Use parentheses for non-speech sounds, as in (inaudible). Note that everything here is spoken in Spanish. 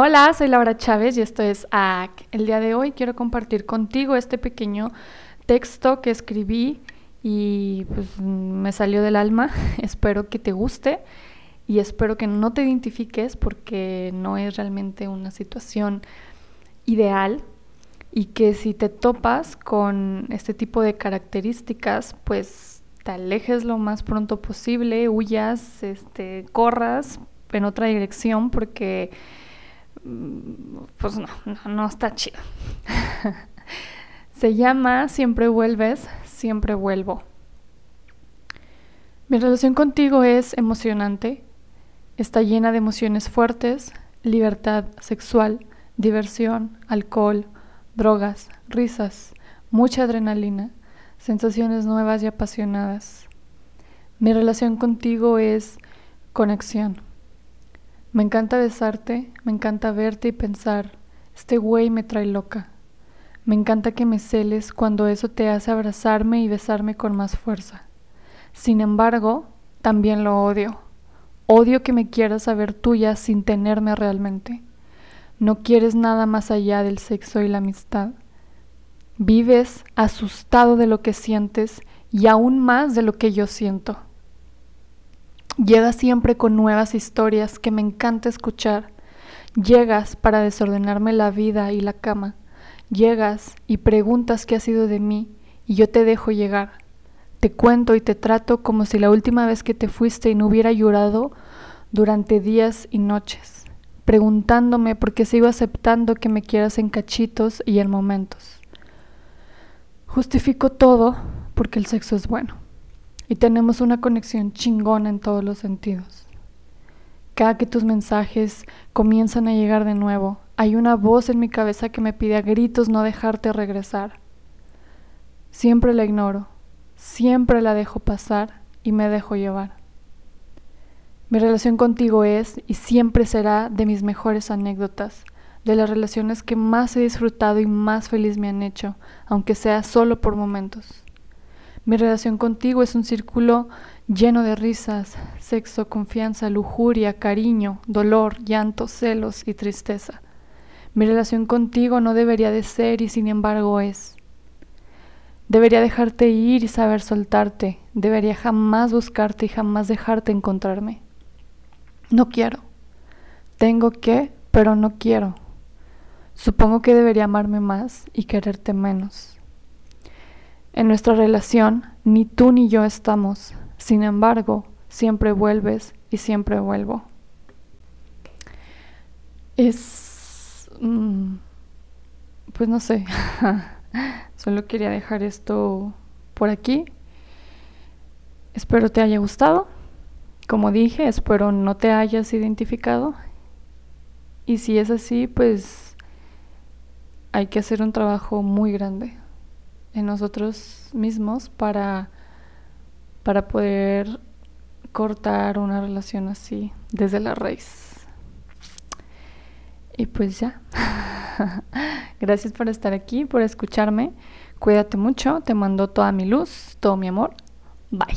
Hola, soy Laura Chávez y esto es AC. El día de hoy quiero compartir contigo este pequeño texto que escribí y pues me salió del alma. (laughs) espero que te guste y espero que no te identifiques porque no es realmente una situación ideal y que si te topas con este tipo de características, pues te alejes lo más pronto posible, huyas, este, corras en otra dirección porque pues no, no, está chido. Se llama Siempre vuelves, siempre vuelvo. Mi relación contigo es emocionante, está llena de emociones fuertes, libertad sexual, diversión, alcohol, drogas, risas, mucha adrenalina, sensaciones nuevas y apasionadas. Mi relación contigo es conexión me encanta besarte, me encanta verte y pensar, este güey me trae loca. Me encanta que me celes cuando eso te hace abrazarme y besarme con más fuerza. Sin embargo, también lo odio. Odio que me quieras saber tuya sin tenerme realmente. No quieres nada más allá del sexo y la amistad. Vives asustado de lo que sientes y aún más de lo que yo siento. Llegas siempre con nuevas historias que me encanta escuchar. Llegas para desordenarme la vida y la cama. Llegas y preguntas qué ha sido de mí y yo te dejo llegar. Te cuento y te trato como si la última vez que te fuiste y no hubiera llorado durante días y noches, preguntándome por qué sigo aceptando que me quieras en cachitos y en momentos. Justifico todo porque el sexo es bueno y tenemos una conexión chingona en todos los sentidos. Cada que tus mensajes comienzan a llegar de nuevo, hay una voz en mi cabeza que me pide a gritos no dejarte regresar. Siempre la ignoro, siempre la dejo pasar y me dejo llevar. Mi relación contigo es y siempre será de mis mejores anécdotas, de las relaciones que más he disfrutado y más feliz me han hecho, aunque sea solo por momentos. Mi relación contigo es un círculo lleno de risas, sexo, confianza, lujuria, cariño, dolor, llanto, celos y tristeza. Mi relación contigo no debería de ser y sin embargo es. Debería dejarte ir y saber soltarte. Debería jamás buscarte y jamás dejarte encontrarme. No quiero. Tengo que, pero no quiero. Supongo que debería amarme más y quererte menos. En nuestra relación, ni tú ni yo estamos. Sin embargo, siempre vuelves y siempre vuelvo. Es... Mm, pues no sé. (laughs) Solo quería dejar esto por aquí. Espero te haya gustado. Como dije, espero no te hayas identificado. Y si es así, pues hay que hacer un trabajo muy grande nosotros mismos para, para poder cortar una relación así desde la raíz. Y pues ya. (laughs) Gracias por estar aquí, por escucharme. Cuídate mucho, te mando toda mi luz, todo mi amor. Bye.